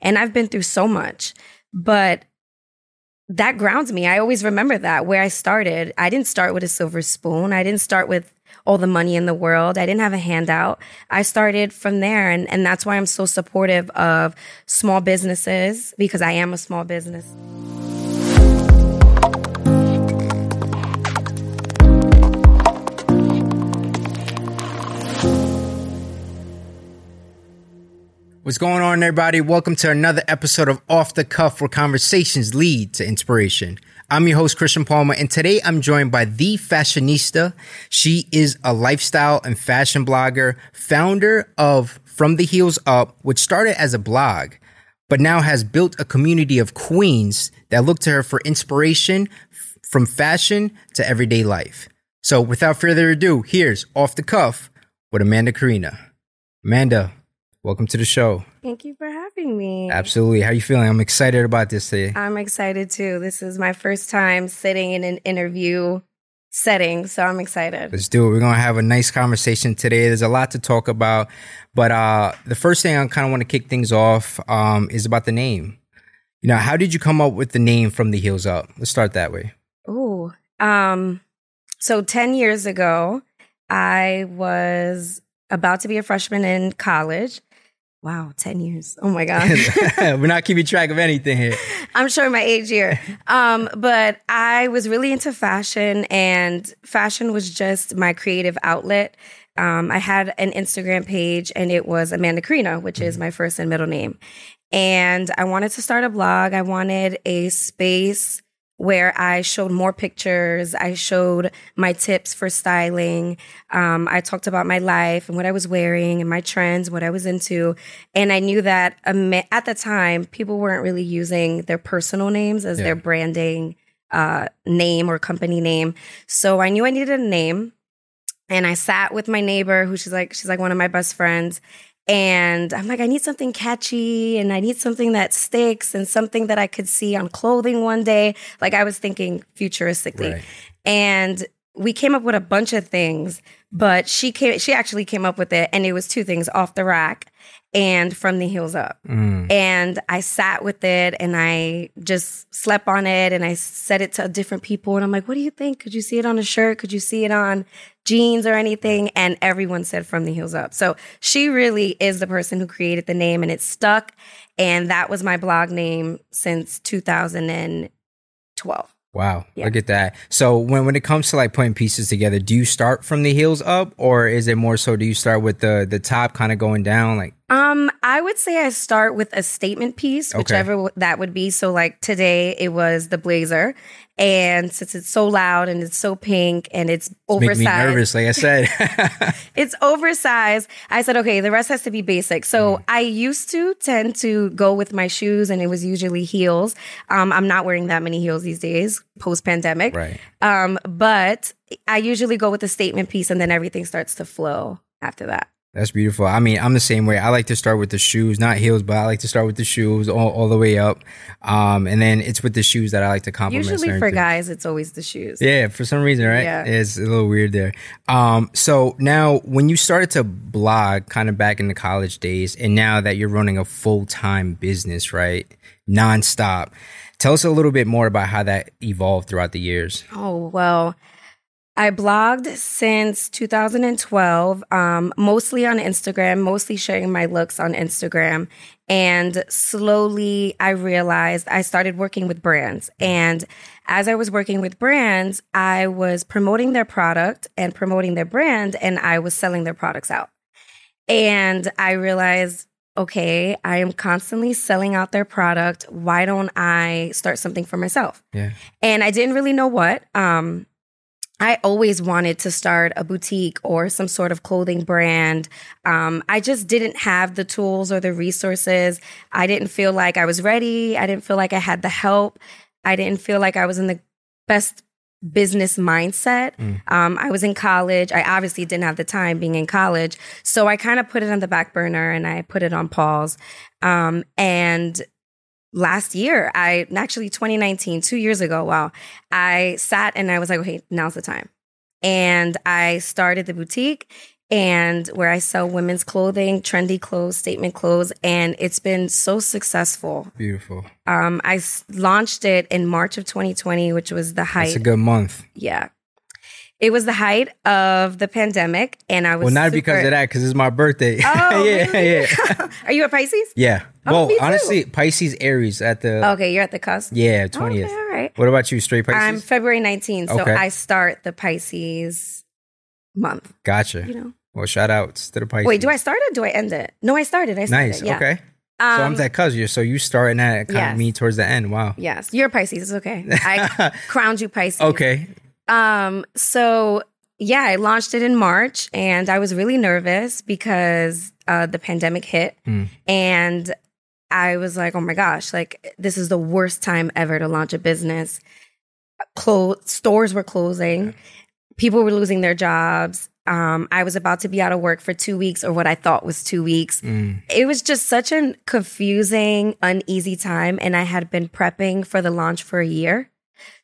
And I've been through so much, but that grounds me. I always remember that where I started. I didn't start with a silver spoon. I didn't start with all the money in the world. I didn't have a handout. I started from there. And, and that's why I'm so supportive of small businesses because I am a small business. What's going on, everybody? Welcome to another episode of Off the Cuff, where conversations lead to inspiration. I'm your host, Christian Palmer, and today I'm joined by the fashionista. She is a lifestyle and fashion blogger, founder of From the Heels Up, which started as a blog, but now has built a community of queens that look to her for inspiration from fashion to everyday life. So without further ado, here's Off the Cuff with Amanda Carina. Amanda, welcome to the show. Thank you for having me. Absolutely. How you feeling? I'm excited about this today. I'm excited too. This is my first time sitting in an interview setting, so I'm excited. Let's do it. We're gonna have a nice conversation today. There's a lot to talk about, but uh, the first thing I kind of want to kick things off um, is about the name. You know, how did you come up with the name from the heels up? Let's start that way. Oh, um, so 10 years ago, I was about to be a freshman in college. Wow, 10 years. Oh my God. We're not keeping track of anything here. I'm showing my age here. Um, but I was really into fashion, and fashion was just my creative outlet. Um, I had an Instagram page, and it was Amanda Carina, which is my first and middle name. And I wanted to start a blog. I wanted a space where I showed more pictures. I showed my tips for styling. Um, I talked about my life and what I was wearing and my trends, what I was into. And I knew that um, at the time, people weren't really using their personal names as Yeah. their branding uh, name or company name. So I knew I needed a name. And I sat with my neighbor, who she's like, she's like one of my best friends. And I'm like, I need something catchy and I need something that sticks and something that I could see on clothing one day. Like I was thinking futuristically. Right. And we came up with a bunch of things, but she came she actually came up with it and it was two things off the rack and from the heels up. Mm. And I sat with it and I just slept on it and I said it to different people. And I'm like, what do you think? Could you see it on a shirt? Could you see it on jeans or anything? And everyone said from the heels up. So she really is the person who created the name and it stuck. And that was my blog name since 2012. Wow, Yeah. look at that. So when when it comes to like putting pieces together, do you start from the heels up, or is it more so? Do you start with the the top kind of going down? Like, Um, I would say I start with a statement piece, Okay. whichever w- that would be. So, like today, it was the blazer, and since it's so loud and it's so pink and it's make oversized, me nervous. Like I said, it's oversized. I said, okay, the rest has to be basic. So Mm. I used to tend to go with my shoes, and it was usually heels. Um, I'm not wearing that many heels these days, post pandemic. right. Um, but I usually go with the statement piece, and then everything starts to flow after that. That's beautiful. I mean, I'm the same way. I like to start with the shoes, not heels, but I like to start with the shoes all, all the way up. Um, and then it's with the shoes that I like to compliment. Usually for things. guys, it's always the shoes. Yeah, for some reason, right? Yeah. It's a little weird there. Um, so now when you started to blog kind of back in the college days, and now that you're running a full time business, right? Nonstop. Tell us a little bit more about how that evolved throughout the years. Oh, well, I blogged since 2012, um, mostly on Instagram, mostly sharing my looks on Instagram. And slowly I realized I started working with brands. And as I was working with brands, I was promoting their product and promoting their brand, and I was selling their products out. And I realized, okay, I am constantly selling out their product. Why don't I start something for myself? Yeah. and I didn't really know what. Um, I always wanted to start a boutique or some sort of clothing brand. Um, I just didn't have the tools or the resources. I didn't feel like I was ready. I didn't feel like I had the help. I didn't feel like I was in the best business mindset. Mm. Um, I was in college. I obviously didn't have the time being in college. So I kind of put it on the back burner and I put it on pause. Um, and last year, I actually 2019, two years ago, wow, I sat and I was like, okay, now's the time. And I started the boutique and where I sell women's clothing, trendy clothes, statement clothes, and it's been so successful. Beautiful. Um, I s- launched it in March of 2020, which was the height. It's a good month. yeah, it was the height of the pandemic, and I was Well, not because of that, because it's my birthday. Oh, yeah, yeah, Are you a Pisces? yeah. Oh, well, honestly, Pisces, Aries at the Okay, you're at the cusp. yeah twentieth. Okay, all right. What about you? Straight Pisces. I'm February 19th, so Okay. I start the Pisces month. gotcha. You know. Well, shout outs to the Pisces. Wait, do I start it? Do I end it? No, I started. I started. Nice. Yeah. Okay. so Um, I'm that cousin. So you starting that kind yes. of me towards the end. Wow. Yes, you're Pisces. It's okay. I crowned you Pisces. Okay. Um. So yeah, I launched it in March, and I was really nervous because uh, the pandemic hit, Hmm. and I was like, "Oh my gosh! Like this is the worst time ever to launch a business." Close stores were closing, people were losing their jobs. Um, I was about to be out of work for two weeks, or what I thought was two weeks. Mm. It was just such a confusing, uneasy time. And I had been prepping for the launch for a year.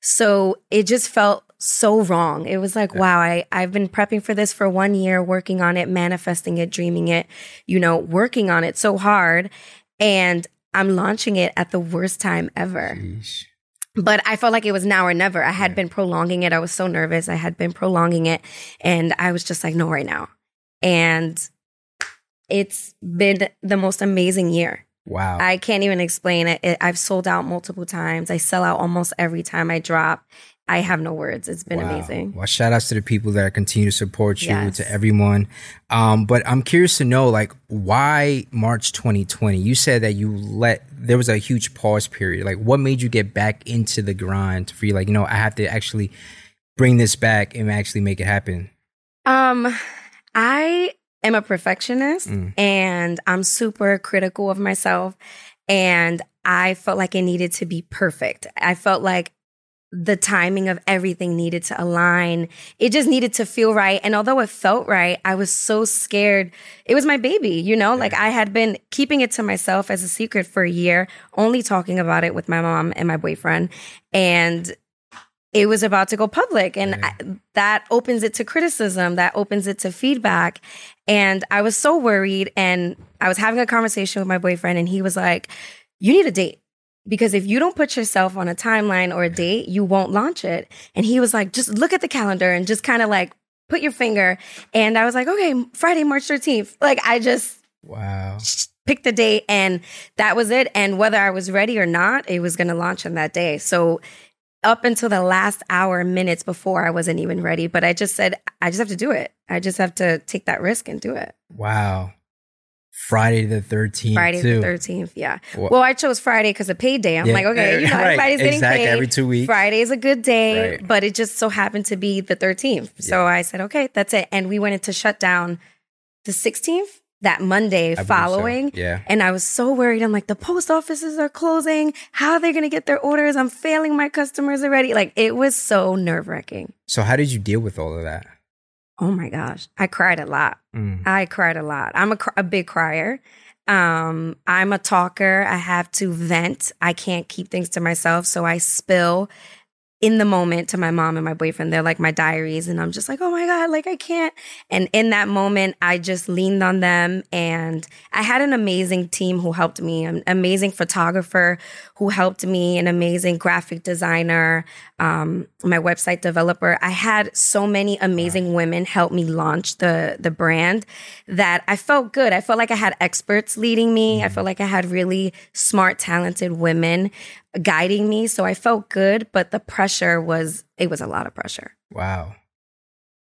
So it just felt so wrong. It was like, wow, I, I've been prepping for this for one year, working on it, manifesting it, dreaming it, you know, working on it so hard. And I'm launching it at the worst time ever. Sheesh. But I felt like it was now or never. I had been prolonging it. I was so nervous. I had been prolonging it. And I was just like, no, right now. And it's been the most amazing year. Wow. I can't even explain it. it. I've sold out multiple times. I sell out almost every time I drop. I have no words. It's been Wow. amazing. Well, shout outs to the people that continue to support you, Yes. to everyone. Um, but I'm curious to know, like, why March 2020? You said that you let there was a huge pause period. Like, what made you get back into the grind for you? Like, you know, I have to actually bring this back and actually make it happen. Um, I am a perfectionist Mm. and I'm super critical of myself. And I felt like it needed to be perfect. I felt like the timing of everything needed to align. It just needed to feel right. And although it felt right, I was so scared. It was my baby, you know, like I had been keeping it to myself as a secret for a year, only talking about it with my mom and my boyfriend. And it was about to go public and Yeah. I, that opens it to criticism that opens it to feedback and i was so worried and i was having a conversation with my boyfriend and he was like you need a date because if you don't put yourself on a timeline or a date you won't launch it. And he was like just look at the calendar and just kind of like put your finger. And i was like okay friday march 13th like i just Wow. picked the date and that was it. And whether i was ready or not it was going to launch on that day. So up until the last hour minutes before i wasn't even ready. But i just said i just have to do it. I just have to take that risk and do it. Wow. Friday the 13th. friday too. the 13th yeah Wha- well i chose friday because of payday i'm Yeah, like okay you know right, everybody's getting exactly, paid every two weeks. Friday is a good day Right. but it just so happened to be the 13th so i said okay that's it and we went into shutdown the 16th that monday I believe so. following Yeah. And I was so worried. I'm like, the post offices are closing. How are they going to get their orders? I'm failing my customers already. Like, it was so nerve wracking. So, how did you deal with all of that? Oh my gosh. I cried a lot. Mm. I cried a lot. I'm a, a big crier. Um, I'm a talker. I have to vent. I can't keep things to myself. So I spill in the moment to my mom and my boyfriend. They're like my diaries. And I'm just like, oh my God, like I can't. And in that moment, I just leaned on them. And I had an amazing team who helped me, an amazing photographer who helped me, an amazing graphic designer, um, my website developer. I had so many amazing women help me launch the the brand that I felt good. I felt like I had experts leading me. I felt like I had really smart, talented women guiding me. So I felt good, but the pressure was it was a lot of pressure. Wow.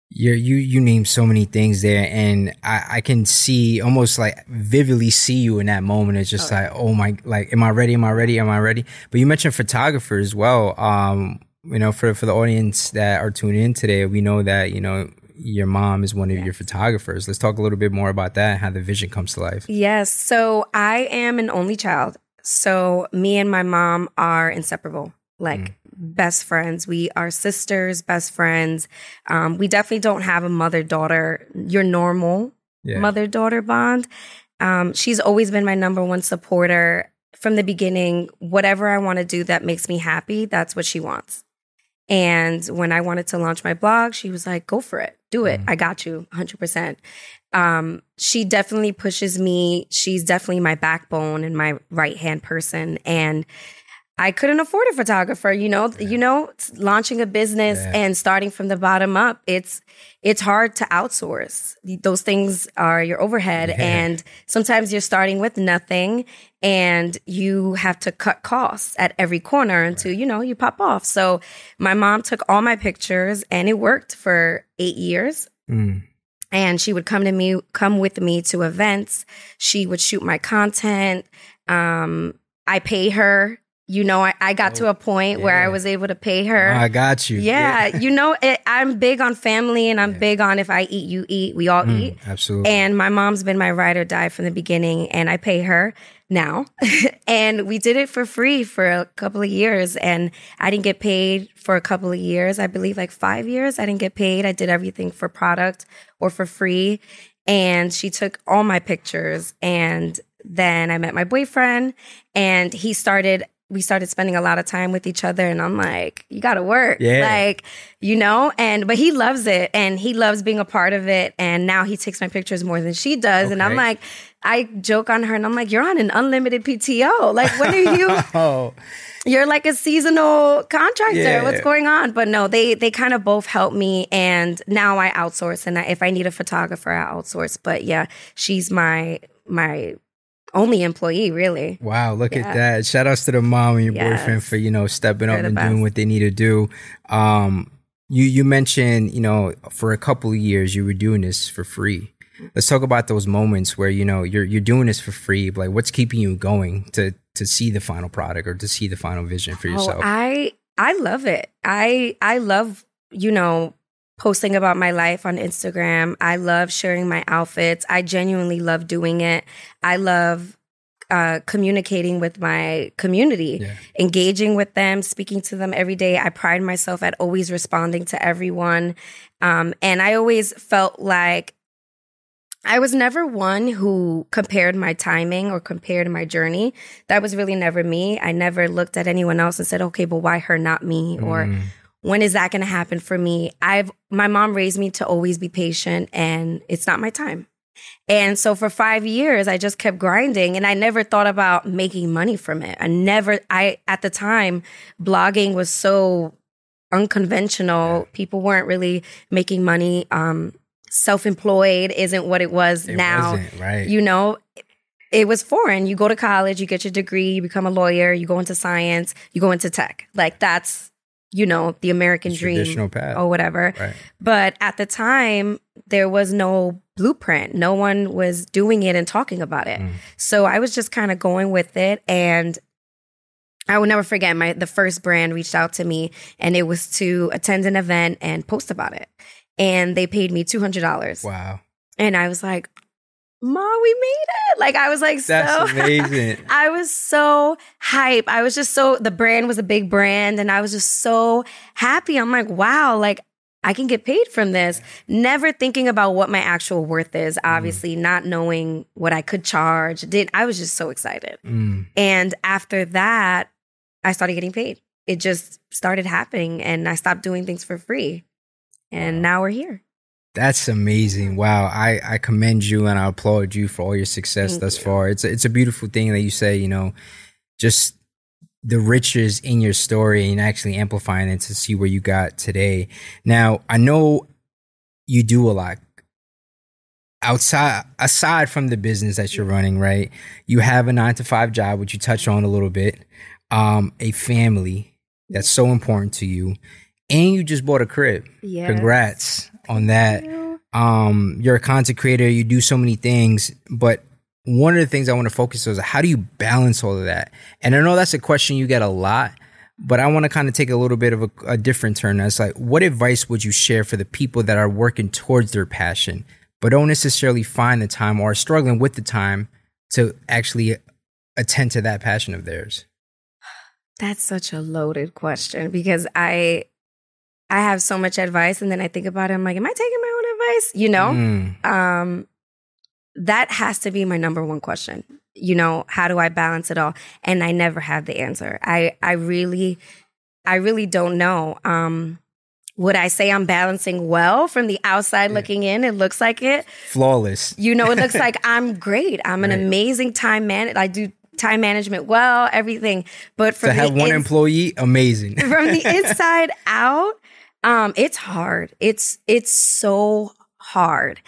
You you you named so many things there, and I I can see almost like vividly see you in that moment. It's just like, oh my, like, am I ready? Am I ready? Am I ready? But you mentioned photographer as well. Um, you know, for for the audience that are tuning in today, we know that you know your mom is one of your photographers. Let's talk a little bit more about that and how the vision comes to life. Yes. So I am an only child. So me and my mom are inseparable, like best friends. We are sisters, best friends. Um, we definitely don't have a mother daughter, your normal Yeah. mother daughter bond. Um, she's always been my number one supporter from the beginning. Whatever I want to do that makes me happy, that's what she wants. And when I wanted to launch my blog, she was like, go for it. Do it. I got you 100%. Um, she definitely pushes me. She's definitely my backbone and my right hand person. And I couldn't afford a photographer, you know, you know, launching a business Yeah. and starting from the bottom up. It's it's hard to outsource. Those things are your overhead Yeah. and sometimes you're starting with nothing and you have to cut costs at every corner until you know you pop off. So my mom took all my pictures and it worked for 8 years Mm. and she would come to me come with me to events she would shoot my content um i pay her you know i, I got to a point where i was able to pay her Oh, I got you. yeah, you know it, i'm big on family and i'm big on if i eat you eat we all Mm, eat absolutely. and my mom's been my ride or die from the beginning, and I pay her now. and we did it for free for a couple of years, and I didn't get paid for a couple of years. I believe like five years. I didn't get paid. I did everything for product or for free. And she took all my pictures, and then I met my boyfriend, and he started. We started spending a lot of time with each other, and I'm like, "You got to work, Yeah. like you know." And but he loves it, and he loves being a part of it. And now he takes my pictures more than she does, and I'm like, I joke on her, and I'm like, "You're on an unlimited PTO. Like, when are you? oh, You're like a seasonal contractor. Yeah. What's going on?" But no, they they kind of both help me, and now I outsource. And I, if I need a photographer, I outsource. But yeah, she's my my only employee, really. wow! Look Yeah. at that. Shout outs to the mom and your Yes. boyfriend for you know stepping They're up and best. doing what they need to do. Um, you you mentioned you know for a couple of years you were doing this for free. Let's talk about those moments where you know you're you're doing this for free. Like, what's keeping you going to to see the final product or to see the final vision for yourself? Oh, I I love it. I I love you know posting about my life on Instagram. I love sharing my outfits. I genuinely love doing it. I love uh, communicating with my community, Yeah. engaging with them, speaking to them every day. I pride myself at always responding to everyone. Um, and I always felt like I was never one who compared my timing or compared my journey. That was really never me. I never looked at anyone else and said, okay, but why her, not me? Or Mm. When is that going to happen for me? I've, my mom raised me to always be patient and it's not my time. And so for five years, I just kept grinding and I never thought about making money from it. I never, I, at the time, blogging was so unconventional. People weren't really making money. Um, self-employed isn't what it was It now. wasn't, right? You know, it was foreign. You go to college, you get your degree, you become a lawyer, you go into science, you go into tech. Like that's, you know, the American The dream path. or whatever. right. But at the time, there was no blueprint. No one was doing it and talking about it. Mm. So I was just kind of going with it. And I will never forget my the first brand reached out to me and it was to attend an event and post about it. And they paid me two hundred dollars. Wow. And I was like, Ma, we made it. Like I was like That's so amazing. I was so hype. I was just so the brand was a big brand and I was just so happy. I'm like, wow, like I can get paid from this. Never thinking about what my actual worth is, obviously, not knowing what I could charge. Did I was just so excited. Mm. And after that, I started getting paid. It just started happening and I stopped doing things for free. And now we're here. That's amazing. Wow. I, I commend you and I applaud you for all your success Thank thus you. far. It's a, it's a beautiful thing that you say, you know, just the riches in your story and actually amplifying it to see where you got today. Now, I know you do a lot outside aside from the business that you're running, right? You have a 9 to 5 job which you touched on a little bit. Um a family that's so important to you and you just bought a crib. Yeah. Congrats on that. Um, you're a content creator, you do so many things, but one of the things I want to focus on is how do you balance all of that? And I know that's a question you get a lot, but I want to kind of take a little bit of a, a different turn. That's like, what advice would you share for the people that are working towards their passion, but don't necessarily find the time or are struggling with the time to actually attend to that passion of theirs? That's such a loaded question because I I have so much advice and then I think about it, I'm like, am I taking my own advice? You know? Mm, Um that has to be my number one question. You know, how do I balance it all? And I never have the answer. I I really I really don't know. Um, would I say I'm balancing well from the outside looking in? It looks like it. Flawless. You know, it looks like I'm great. I'm an Right. amazing time man. I do time management well, everything. But To have the one ins- employee, amazing. from the inside out, um, it's hard. It's it's so hard.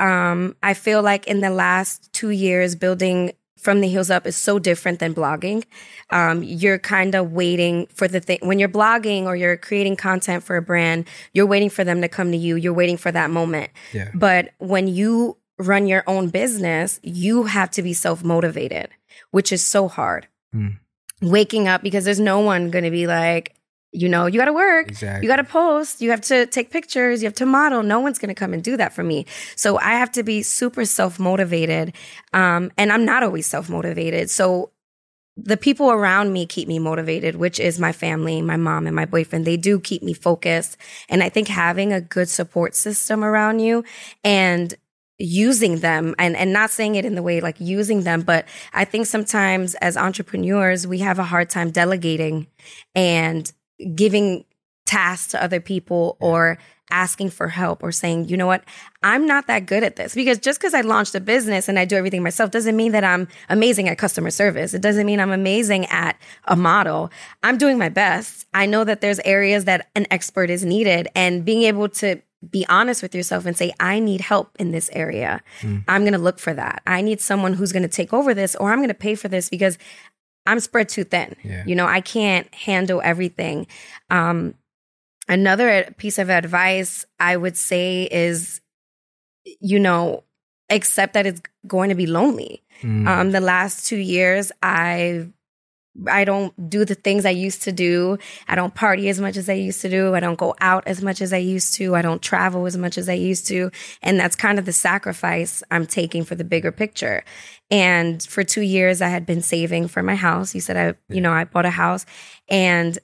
Um, I feel like in the last two years, building from the heels up is so different than blogging. Um, you're kind of waiting for the thing when you're blogging or you're creating content for a brand. You're waiting for them to come to you. You're waiting for that moment. yeah. But when you run your own business, you have to be self motivated, which is so hard. Mm. Waking up because there's no one going to be like, you know, you got to work, Exactly. you got to post, you have to take pictures, you have to model. No one's going to come and do that for me. So I have to be super self motivated. Um, and I'm not always self motivated. So the people around me keep me motivated, which is my family, my mom and my boyfriend. They do keep me focused. And I think having a good support system around you and using them and, and not saying it in the way like using them, but I think sometimes as entrepreneurs, we have a hard time delegating and giving tasks to other people or asking for help or saying, you know what, I'm not that good at this. Because just because I launched a business and I do everything myself doesn't mean that I'm amazing at customer service. It doesn't mean I'm amazing at a model. I'm doing my best. I know that there's areas that an expert is needed and being able to be honest with yourself and say, I need help in this area. Hmm. I'm going to look for that. I need someone who's going to take over this or I'm going to pay for this because I'm spread too thin. Yeah. You know, I can't handle everything. Um, another piece of advice I would say is, you know, accept that it's going to be lonely. Mm. Um, the last two years, I I don't do the things I used to do. I don't party as much as I used to do. I don't go out as much as I used to. I don't travel as much as I used to. And that's kind of the sacrifice I'm taking for the bigger picture. And for two years, I had been saving for my house. You said I, you know, I bought a house and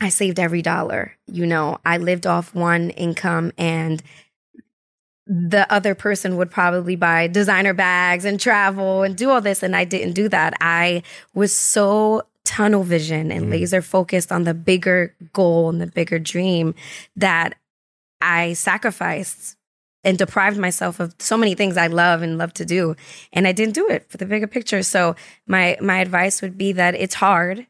I saved every dollar. You know, I lived off one income and the other person would probably buy designer bags and travel and do all this. And I didn't do that. I was so tunnel vision and mm-hmm. laser focused on the bigger goal and the bigger dream that I sacrificed and deprived myself of so many things I love and love to do. And I didn't do it for the bigger picture. So my my advice would be that it's hard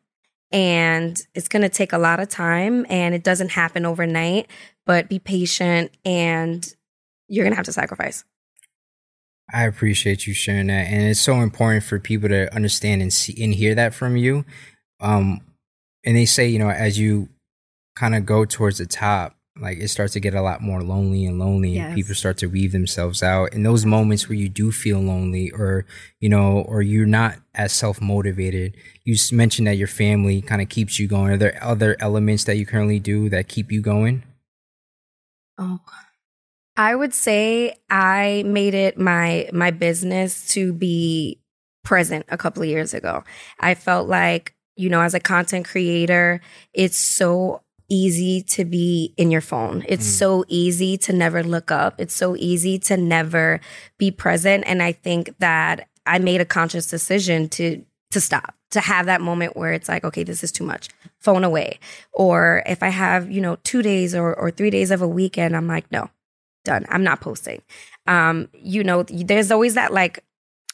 and it's going to take a lot of time and it doesn't happen overnight, but be patient and you're going to have to sacrifice. I appreciate you sharing that, and it's so important for people to understand and see and hear that from you. Um, and they say, you know, as you kind of go towards the top, like it starts to get a lot more lonely and lonely, and people start to weave themselves out. And those moments where you do feel lonely, or you know, or you're not as self motivated, you mentioned that your family kind of keeps you going. Are there other elements that you currently do that keep you going? Oh. I would say I made it my my business to be present a couple of years ago. I felt like, you know, as a content creator, it's so easy to be in your phone. It's Mm. so easy to never look up. It's so easy to never be present and I think that I made a conscious decision to to stop, to have that moment where it's like, okay, this is too much. Phone away. Or if I have, you know, 2 days or or 3 days of a weekend, I'm like, no done. I'm not posting. Um, you know, there's always that like,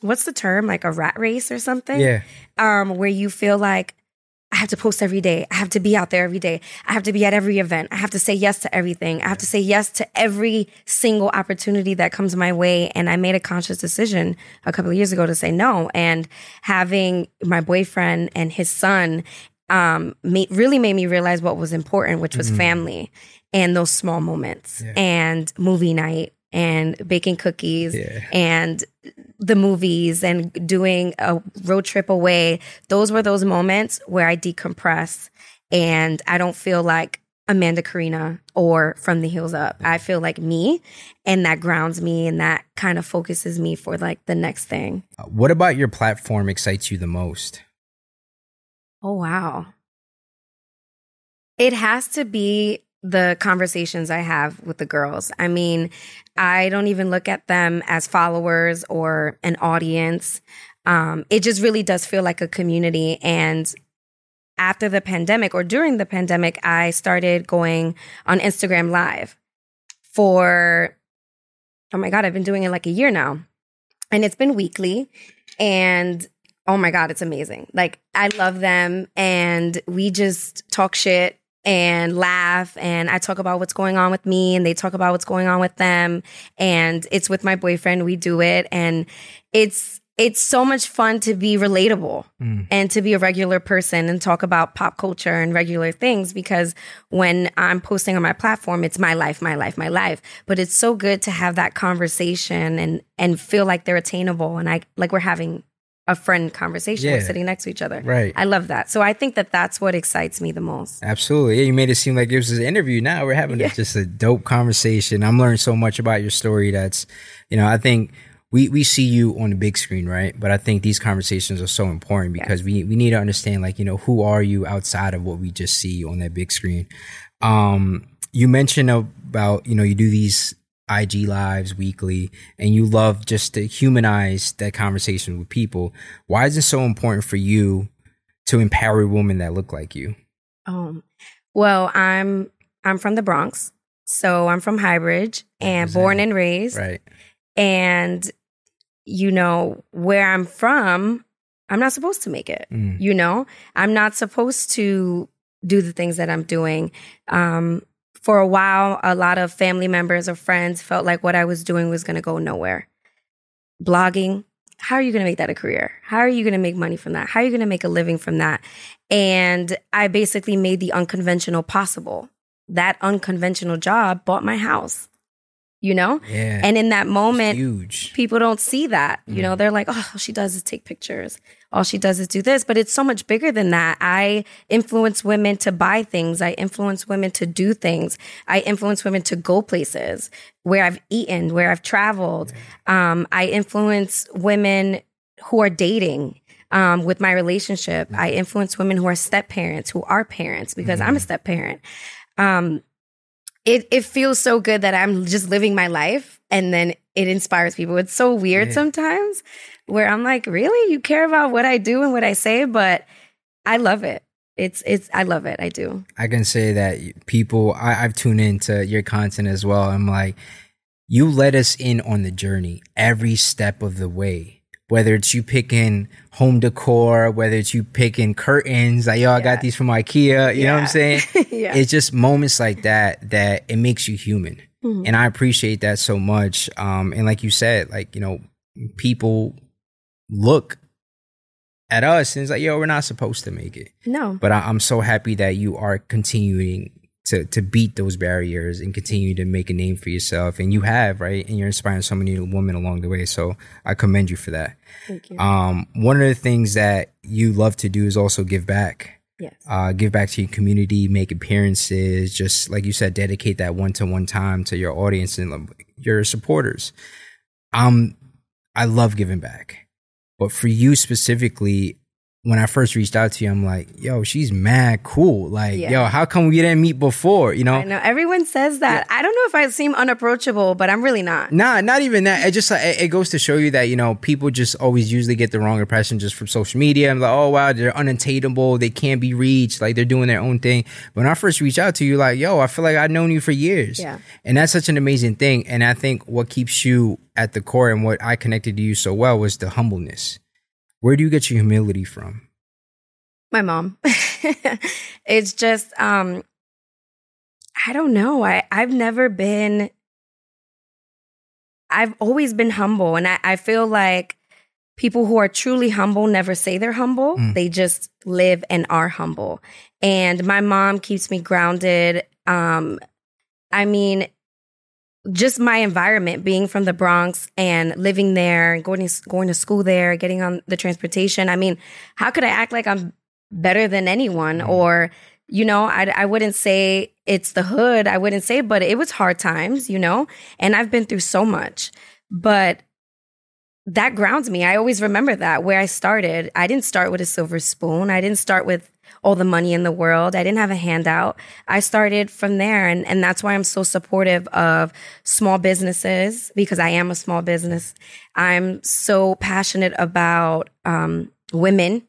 what's the term? Like a rat race or something? Yeah, Um, where you feel like I have to post every day. I have to be out there every day. I have to be at every event. I have to say yes to everything. I have to say yes to every single opportunity that comes my way. And I made a conscious decision a couple of years ago to say no. And having my boyfriend and his son um, made, really made me realize what was important, which was Mhm. family and those small moments Yeah. and movie night and baking cookies yeah. and the movies and doing a road trip away. Those were those moments where I decompress and I don't feel like Amanda Carina or From the Heels Up. I feel like me and that grounds me and that kind of focuses me for like the next thing. Uh, What about your platform excites you the most? Oh, wow. It has to be the conversations I have with the girls. I mean, I don't even look at them as followers or an audience. Um, it just really does feel like a community. And after the pandemic or during the pandemic, I started going on Instagram live for, oh my God, I've been doing it like a year now. And it's been weekly. And oh my God, it's amazing. Like, I love them. And we just talk shit and laugh and I talk about what's going on with me and they talk about what's going on with them and it's with my boyfriend we do it and it's it's so much fun to be relatable mm. and to be a regular person and talk about pop culture and regular things because when I'm posting on my platform, it's my life, my life, my life. But it's so good to have that conversation and and feel like they're attainable and I like we're having a friend conversation. Yeah. We're sitting next to each other. Right. I love that. So I think that that's what excites me the most. Absolutely. Yeah, you made it seem like it was an interview. Now we're having yeah. just a dope conversation. I'm learning so much about your story. That's, you know, I think we we see you on the big screen, right? But I think these conversations are so important because yes. we we need to understand, like, you know, who are you outside of what we just see on that big screen. Um, you mentioned about you know you do these IG lives weekly and you love just to humanize that conversation with people. Why is it so important for you to empower women that look like you? Um, well, I'm I'm from the Bronx, so I'm from Highbridge and born and raised. Right. And you know, where I'm from, I'm not supposed to make it. Mm. You know, I'm not supposed to do the things that I'm doing. Um, for a while, a lot of family members or friends felt like what I was doing was going to go nowhere. Blogging, how are you going to make that a career? How are you going to make money from that? How are you going to make a living from that? And I basically made the unconventional possible. That unconventional job bought my house you know? Yeah. And in that moment, huge. people don't see that. You mm. know, they're like, oh, she does is take pictures. All she does is do this. But it's so much bigger than that. I influence women to buy things. I influence women to do things. I influence women to go places where I've eaten, where I've traveled. Um, I influence women who are dating. Um, with my relationship, I influence women who are step parents, who are parents, because mm-hmm. I'm a step parent. Um, it it feels so good that I'm just living my life and then it inspires people. It's so weird yeah. sometimes where I'm like, really? You care about what I do and what I say, but I love it. It's it's I love it. I do. I can say that people I, I've tuned into your content as well. I'm like, you let us in on the journey every step of the way whether it's you picking home decor, whether it's you picking curtains, like, yo, I got these from Ikea, you yeah. know what I'm saying? yeah. It's just moments like that that it makes you human. Mm-hmm. And I appreciate that so much. Um, and like you said, like, you know, people look at us and it's like, yo, we're not supposed to make it. No. But I, am so happy that you are continuing to to beat those barriers and continue to make a name for yourself and you have right and you're inspiring so many women along the way so i commend you for that thank you um one of the things that you love to do is also give back yes. uh give back to your community make appearances just like you said dedicate that one-to-one time to your audience and your supporters. Um i love giving back but for you specifically when I first reached out to you, I'm like, yo, she's mad cool. Like, yeah. yo, how come we didn't meet before? You know? I know. Everyone says that. Yeah. I don't know if I seem unapproachable, but I'm really not. Nah, not even that. It just it, it goes to show you that, you know, people just always usually get the wrong impression just from social media. I'm like, oh wow, they're unattainable, they can't be reached, like they're doing their own thing. But when I first reached out to you, like, yo, I feel like I've known you for years. Yeah. And that's such an amazing thing. And I think what keeps you at the core and what I connected to you so well was the humbleness where do you get your humility from? My mom. it's just um I don't know. I I've never been I've always been humble and I, I feel like people who are truly humble never say they're humble. Mm. They just live and are humble. And my mom keeps me grounded. Um I mean, just my environment being from the Bronx and living there and going to, going to school there, getting on the transportation. I mean, how could I act like I'm better than anyone mm-hmm. or you know, I, I wouldn't say it's the hood. I wouldn't say, but it was hard times, you know, and I've been through so much. But that grounds me. I always remember that where I started. I didn't start with a silver spoon. I didn't start with all the money in the world. I didn't have a handout. I started from there. And, and that's why I'm so supportive of small businesses because I am a small business. I'm so passionate about um, women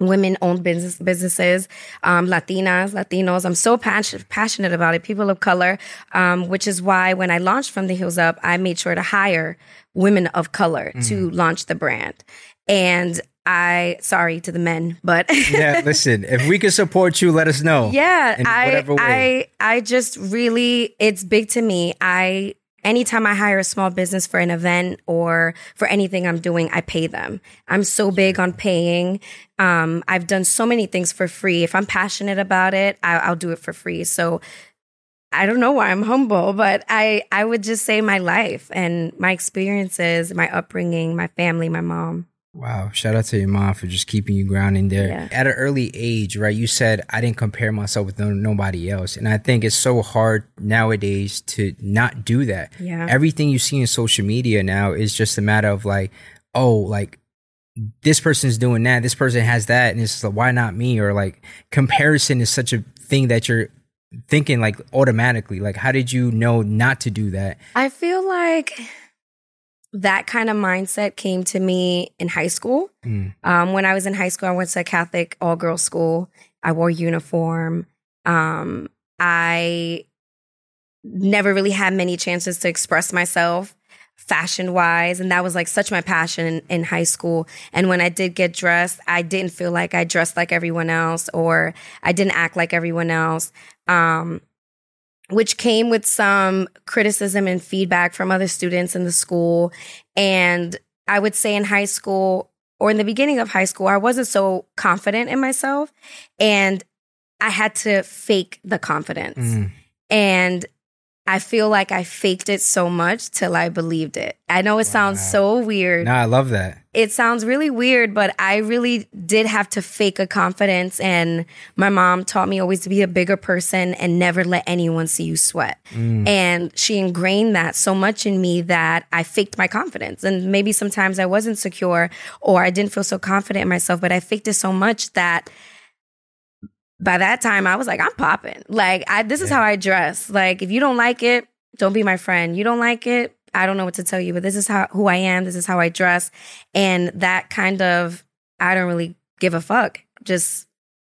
women owned business businesses, um, Latinas, Latinos. I'm so passionate passionate about it. People of color, um, which is why when I launched From the Heels Up, I made sure to hire women of color Mm. to launch the brand. And I, sorry to the men, but yeah, listen, if we can support you, let us know. yeah, I. I, I just really, it's big to me. I, anytime I hire a small business for an event or for anything I'm doing, I pay them. I'm so big on paying. Um, I've done so many things for free. If I'm passionate about it, I, I'll do it for free. So I don't know why I'm humble, but I, I would just say my life and my experiences, my upbringing, my family, my mom. Wow. Shout out to your mom for just keeping you grounded there. Yeah. At an early age, right? You said, I didn't compare myself with no, nobody else. And I think it's so hard nowadays to not do that. Yeah. Everything you see in social media now is just a matter of like, oh, like this person's doing that, this person has that. And it's like, why not me? Or like comparison is such a thing that you're thinking like automatically. Like, how did you know not to do that? I feel like that kind of mindset came to me in high school. Mm. Um, when I was in high school, I went to a Catholic all girls school. I wore uniform. Um, I never really had many chances to express myself fashion wise. And that was like such my passion in, in high school. And when I did get dressed, I didn't feel like I dressed like everyone else or I didn't act like everyone else. Um, which came with some criticism and feedback from other students in the school. And I would say in high school or in the beginning of high school, I wasn't so confident in myself. And I had to fake the confidence. Mm. And I feel like I faked it so much till I believed it. I know it sounds so weird. No, I love that. It sounds really weird, but I really did have to fake a confidence. And my mom taught me always to be a bigger person and never let anyone see you sweat. Mm. And she ingrained that so much in me that I faked my confidence. And maybe sometimes I wasn't secure or I didn't feel so confident in myself, but I faked it so much that by that time I was like, I'm popping. Like, I, this is Yeah. how I dress. Like, if you don't like it, don't be my friend. You don't like it, I don't know what to tell you, but this is how who I am. This is how I dress, and that kind of I don't really give a fuck. Just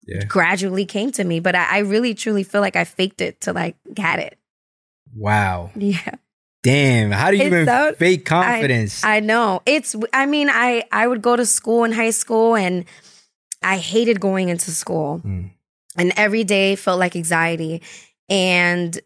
Yeah. gradually came to me, but I, I really truly feel like I faked it to like get it. Wow. Yeah. Damn. How do you It's even so- fake confidence? I know. It's I mean, I I would go to school in high school and I hated going into school. Mm. And every day felt like anxiety and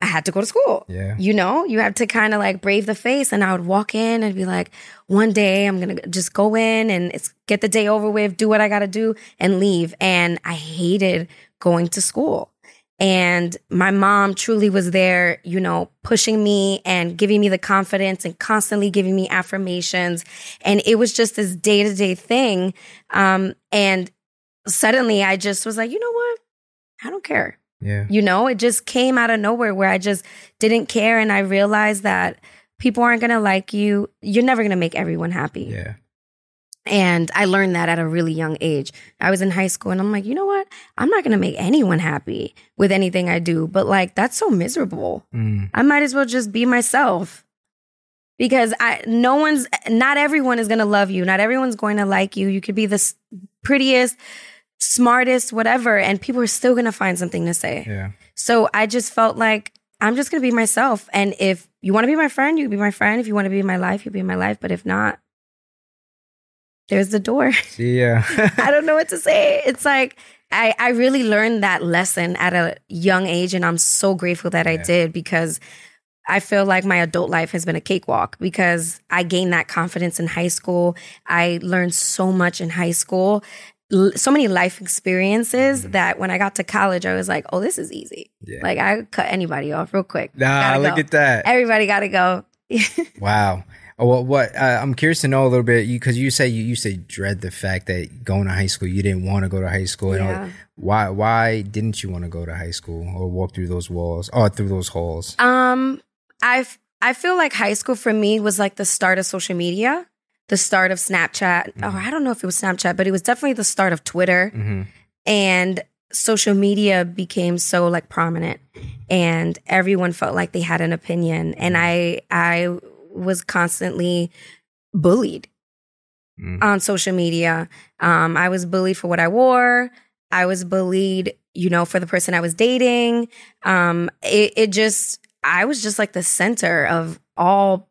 I had to go to school. yeah. You know, you have to kind of like brave the face and I would walk in and be like, one day I'm going to just go in and it's get the day over with, do what I got to do and leave. And I hated going to school. And my mom truly was there, you know, pushing me and giving me the confidence and constantly giving me affirmations. And it was just this day to day thing. Um, and suddenly I just was like, you know what? I don't care. Yeah. You know, it just came out of nowhere where I just didn't care. And I realized that people aren't going to like you. You're never going to make everyone happy. Yeah. And I learned that at a really young age. I was in high school and I'm like, you know what? I'm not going to make anyone happy with anything I do. But like, that's so miserable. Mm. I might as well just be myself. Because I, no one's, not everyone is going to love you. Not everyone's going to like you. You could be the prettiest, smartest, whatever, and people are still going to find something to say. Yeah. So I just felt like I'm just gonna be myself. And if you want to be my friend, you can be my friend. If you want to be in my life, you'll be in my life. But if not, there's the door. Yeah. I don't know what to say. It's like I, I really learned that lesson at a young age, and I'm so grateful that I did because I feel like my adult life has been a cakewalk because I gained that confidence in high school. I learned so much in high school, so many life experiences that when I got to college, I was like, oh, this is easy. Mm-hmm. Yeah. Like I cut anybody off real quick. nah, Gotta look go. at that. Everybody got to go. Wow. Oh, well, what uh, I'm curious to know a little bit, because you say you used to dread the fact that going to high school, you didn't want to go to high school. And all- Yeah. why? Why didn't you want to go to high school or walk through those walls or through those halls? Um, I I feel like high school for me was like the start of social media, the start of Snapchat. Or I don't know if it was Snapchat, but it was definitely the start of Twitter. hmm And social media became so like prominent, and everyone felt like they had an opinion. And I I was constantly bullied. Mm. on social media. Um, I was bullied for what I wore. I was bullied, you know, for the person I was dating. Um, it, it just, I was just like the center of all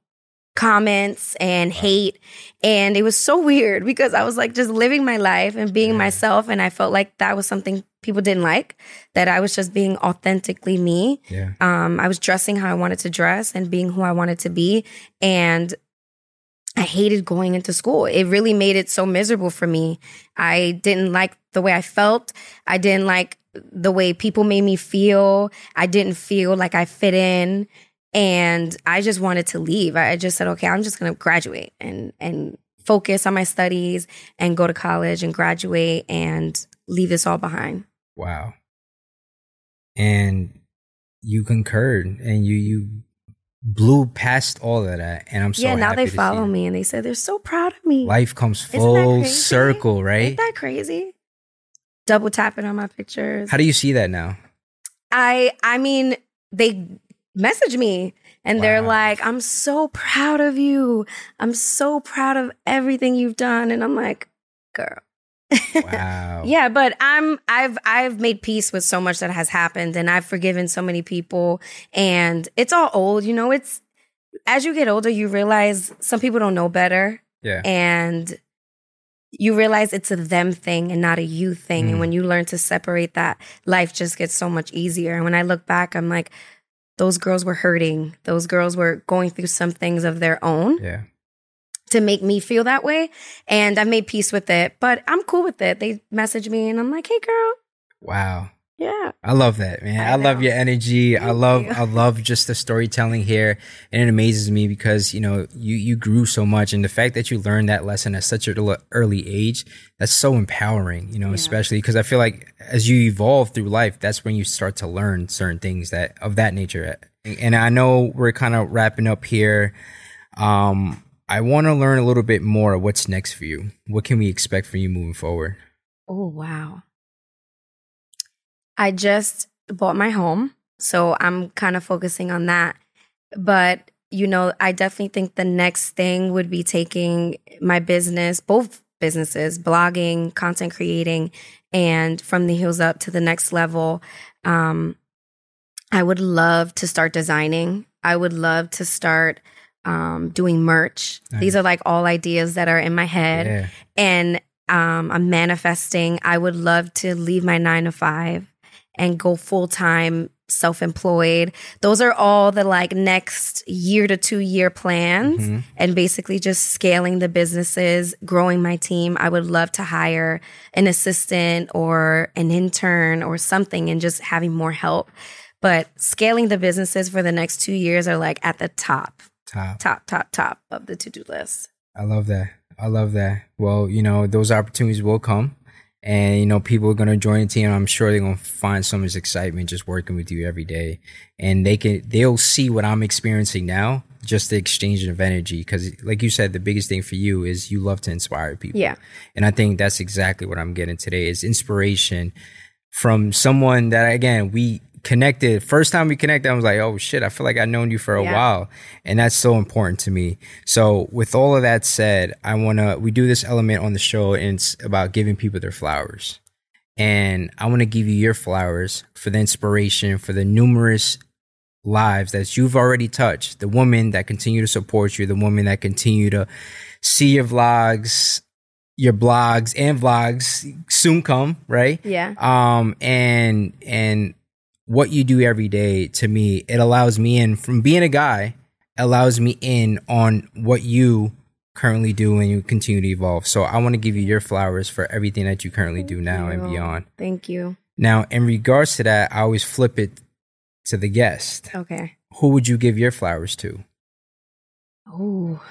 comments and hate. And it was so weird because I was like just living my life and being Yeah. myself. And I felt like that was something people didn't like, that I was just being authentically me. Yeah. Um, I was dressing how I wanted to dress and being who I wanted to be. And I hated going into school. It really made it so miserable for me. I didn't like the way I felt. I didn't like the way people made me feel. I didn't feel like I fit in. And I just wanted to leave. I just said, okay, I'm just gonna graduate and and focus on my studies and go to college and graduate and leave this all behind. Wow. And you concurred and you you blew past all of that. And I'm so yeah, now they to follow me and they say they're so proud of me. Life comes full circle, right? Ain't that crazy? Double tapping on my pictures. How do you see that now? I I mean, they message me and they're like, "I'm so proud of you. I'm so proud of everything you've done." And I'm like, "Girl." Wow. Yeah, but I'm I've I've made peace with so much that has happened and I've forgiven so many people and it's all old, you know, it's as you get older you realize some people don't know better Yeah. and you realize it's a them thing and not a you thing. Mm. And when you learn to separate that, life just gets so much easier. And when I look back, I'm like, those girls were hurting. Those girls were going through some things of their own Yeah. to make me feel that way. And I've made peace with it, but I'm cool with it. They message me and I'm like, hey, girl. Wow. Yeah. I love that, man. I, I love your energy. I love you. I love just the storytelling here. And it amazes me because, you know, you you grew so much and the fact that you learned that lesson at such an early age, that's so empowering, you know, Yeah. especially because I feel like as you evolve through life, that's when you start to learn certain things that of that nature. And I know we're kind of wrapping up here. Um I want to learn a little bit more of what's next for you. What can we expect from you moving forward? Oh, wow. I just bought my home. So I'm kind of focusing on that. But, you know, I definitely think the next thing would be taking my business, both businesses, blogging, content creating, and from the heels up to the next level. Um, I would love to start designing. I would love to start um, doing merch. These are like all ideas that are in my head Yeah. and um, I'm manifesting. I would love to leave my nine to five and go full time self employed. Those are all the like next year to two year plans Mhm. and basically just scaling the businesses, growing my team. I would love to hire an assistant or an intern or something and just having more help. But scaling the businesses for the next two years are like at the top, Top. top, top, top of the to do list. I love that. I love that. Well, you know, those opportunities will come. And, you know, people are going to join the team. I'm sure they're going to find so much excitement just working with you every day. And they can, they'll see what I'm experiencing now, just the exchange of energy. Cause like you said, the biggest thing for you is you love to inspire people. Yeah. And I think that's exactly what I'm getting today is inspiration from someone that, again, we connected. First time we connected, I was like, oh shit, I feel like I've known you for a Yeah. while. And that's so important to me. So with all of that said, I want to, we do this element on the show and it's about giving people their flowers. And I want to give you your flowers for the inspiration, for the numerous lives that you've already touched. The women that continue to support you, the women that continue to see your vlogs, your blogs and vlogs soon come, right? Yeah. um and and what you do every day to me it allows me in from being a guy allows me in on what you currently do and you continue to evolve so i want to give you your flowers for everything that you currently do now and beyond Thank you. now in regards to that i always flip it to the guest Okay. who would you give your flowers to Oh.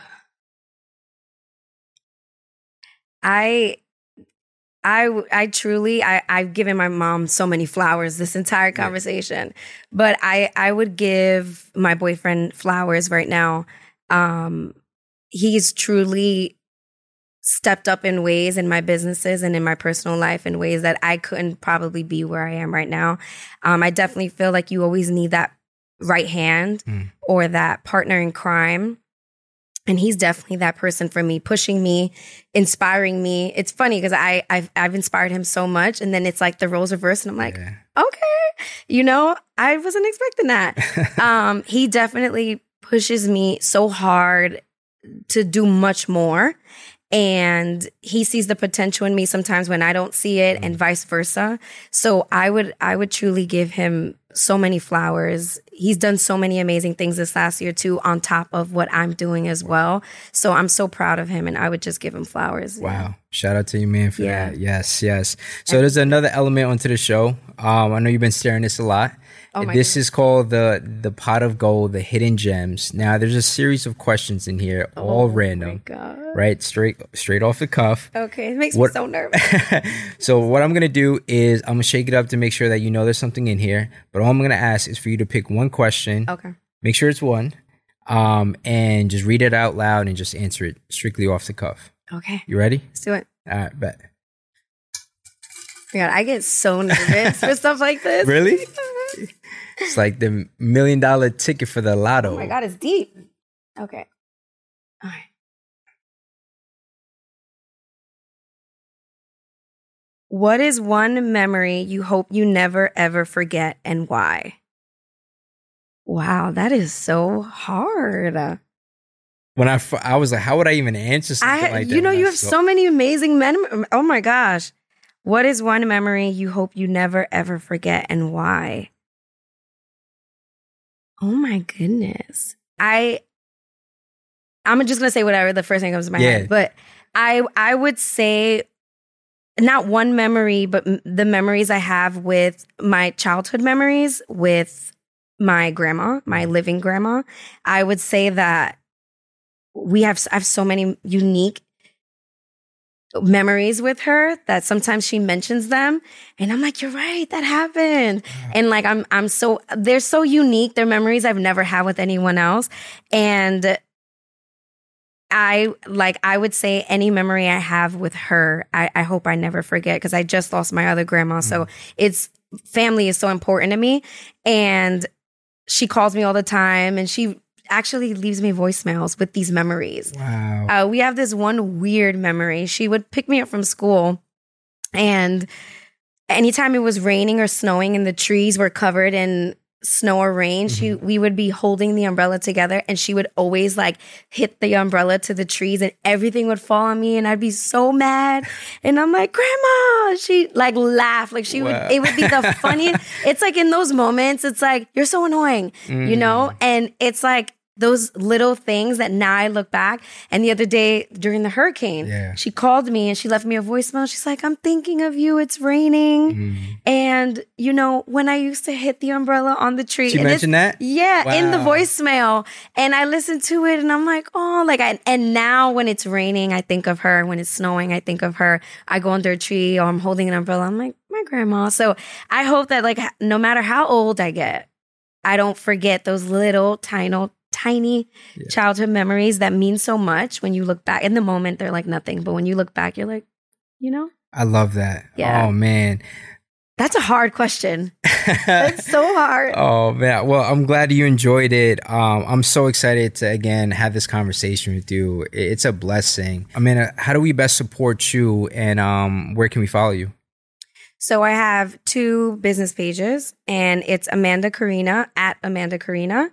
I I I truly I I've given my mom so many flowers this entire conversation. But I I would give my boyfriend flowers right now. Um he's truly stepped up in ways in my businesses and in my personal life in ways that I couldn't probably be where I am right now. Um I definitely feel like you always need that right hand Mm. or that partner in crime and he's definitely that person for me pushing me inspiring me. It's funny because I I've, I've inspired him so much and then it's like the roles reverse and i'm like Yeah. okay you know i wasn't expecting that. Um he definitely pushes me so hard to do much more and he sees the potential in me sometimes when i don't see it and vice versa. So i would i would truly give him so many flowers he's done so many amazing things this last year too on top of what i'm doing as well so i'm so proud of him and i would just give him flowers Wow. Shout out to you, man, for Yeah. that. Yes, yes. So there's another element onto the show. Um, I know you've been staring this a lot. Oh my this is called the the pot of gold, the hidden gems. Now there's a series of questions in here, all Oh my random, God. right? Straight straight off the cuff. okay it makes What- me so nervous so what I'm gonna do is I'm gonna shake it up to make sure that you know there's something in here. But all I'm gonna ask is for you to pick one question. okay Make sure it's one. Um, and just read it out loud and just answer it strictly off the cuff. okay You ready? let's do it All right, bet. God, I get so nervous for stuff like this. Really? It's like the million dollar ticket for the lotto. Oh my God, it's deep. Okay. All right. What is one memory you hope you never ever forget and why? Wow, that is so hard. When I, I was like, how would I even answer something I, like that? you know, you have saw- so many amazing men. Oh my gosh. What is one memory you hope you never ever forget and why? Oh my goodness. I, I'm just going to say whatever the first thing comes to my Yeah. head, but I, I would say not one memory, but m- the memories I have with my childhood memories with my grandma, my living grandma. I would say that we have I have so many unique memories with her that sometimes she mentions them. And I'm like you're right that happened. And like I'm I'm so they're so unique they're memories I've never had with anyone else. And I like I would say any memory I have with her I, I hope I never forget because I just lost my other grandma. So mm-hmm. it's family is so important to me. And she calls me all the time and she actually leaves me voicemails with these memories Wow. uh, we have this one weird memory. She would pick me up from school, and anytime it was raining or snowing and the trees were covered in snow or rain, she we would be holding the umbrella together, and she would always like hit the umbrella to the trees, and everything would fall on me, and I'd be so mad. And I'm like, Grandma, she like laugh, like she Wow. would. It would be the funniest. it's like in those moments, it's like you're so annoying, you know, and it's like those little things that now I look back. And the other day during the hurricane, Yeah. she called me and she left me a voicemail. She's like, I'm thinking of you. It's raining. Mm. And, you know, when I used to hit the umbrella on the tree. She mentioned that? Yeah, in the voicemail. And I listened to it and I'm like, oh, like, I, and now when it's raining, I think of her. When it's snowing, I think of her. I go under a tree or I'm holding an umbrella. I'm like, my grandma. So I hope that, like, no matter how old I get, I don't forget those little tiny, tiny Yeah. childhood memories that mean so much when you look back. In the moment, they're like nothing, but when you look back, you're like, you know, I love that. Yeah. Oh man. that's a hard question. It's so hard. Oh man, well, I'm glad you enjoyed it. Um, I'm so excited to again have this conversation with you. It's a blessing. I mean, how do we best support you, and um, where can we follow you? So I have two business pages, and it's Amanda Karina at Amanda Karina.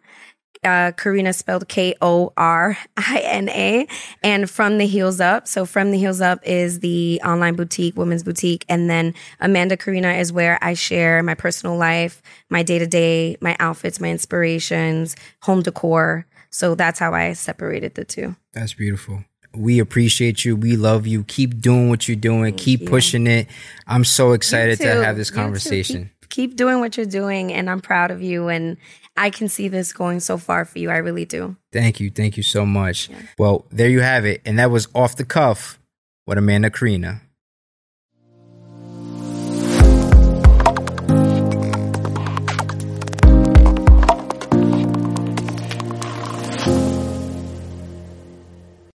Uh, Karina spelled K O R I N A, and From the Heels Up. So From the Heels Up is the online boutique, women's boutique, and then Amanda Karina is where I share my personal life, my day to day, my outfits, my inspirations, home decor. So that's how I separated the two. That's beautiful. We appreciate you. We love you. Keep doing what you're doing. Keep you. pushing it. I'm so excited to have this conversation. Keep doing what you're doing, and I'm proud of you. And I can see this going so far for you. I really do. Thank you. Thank you so much. Well, there you have it. And that was off the cuff with Amanda Karina.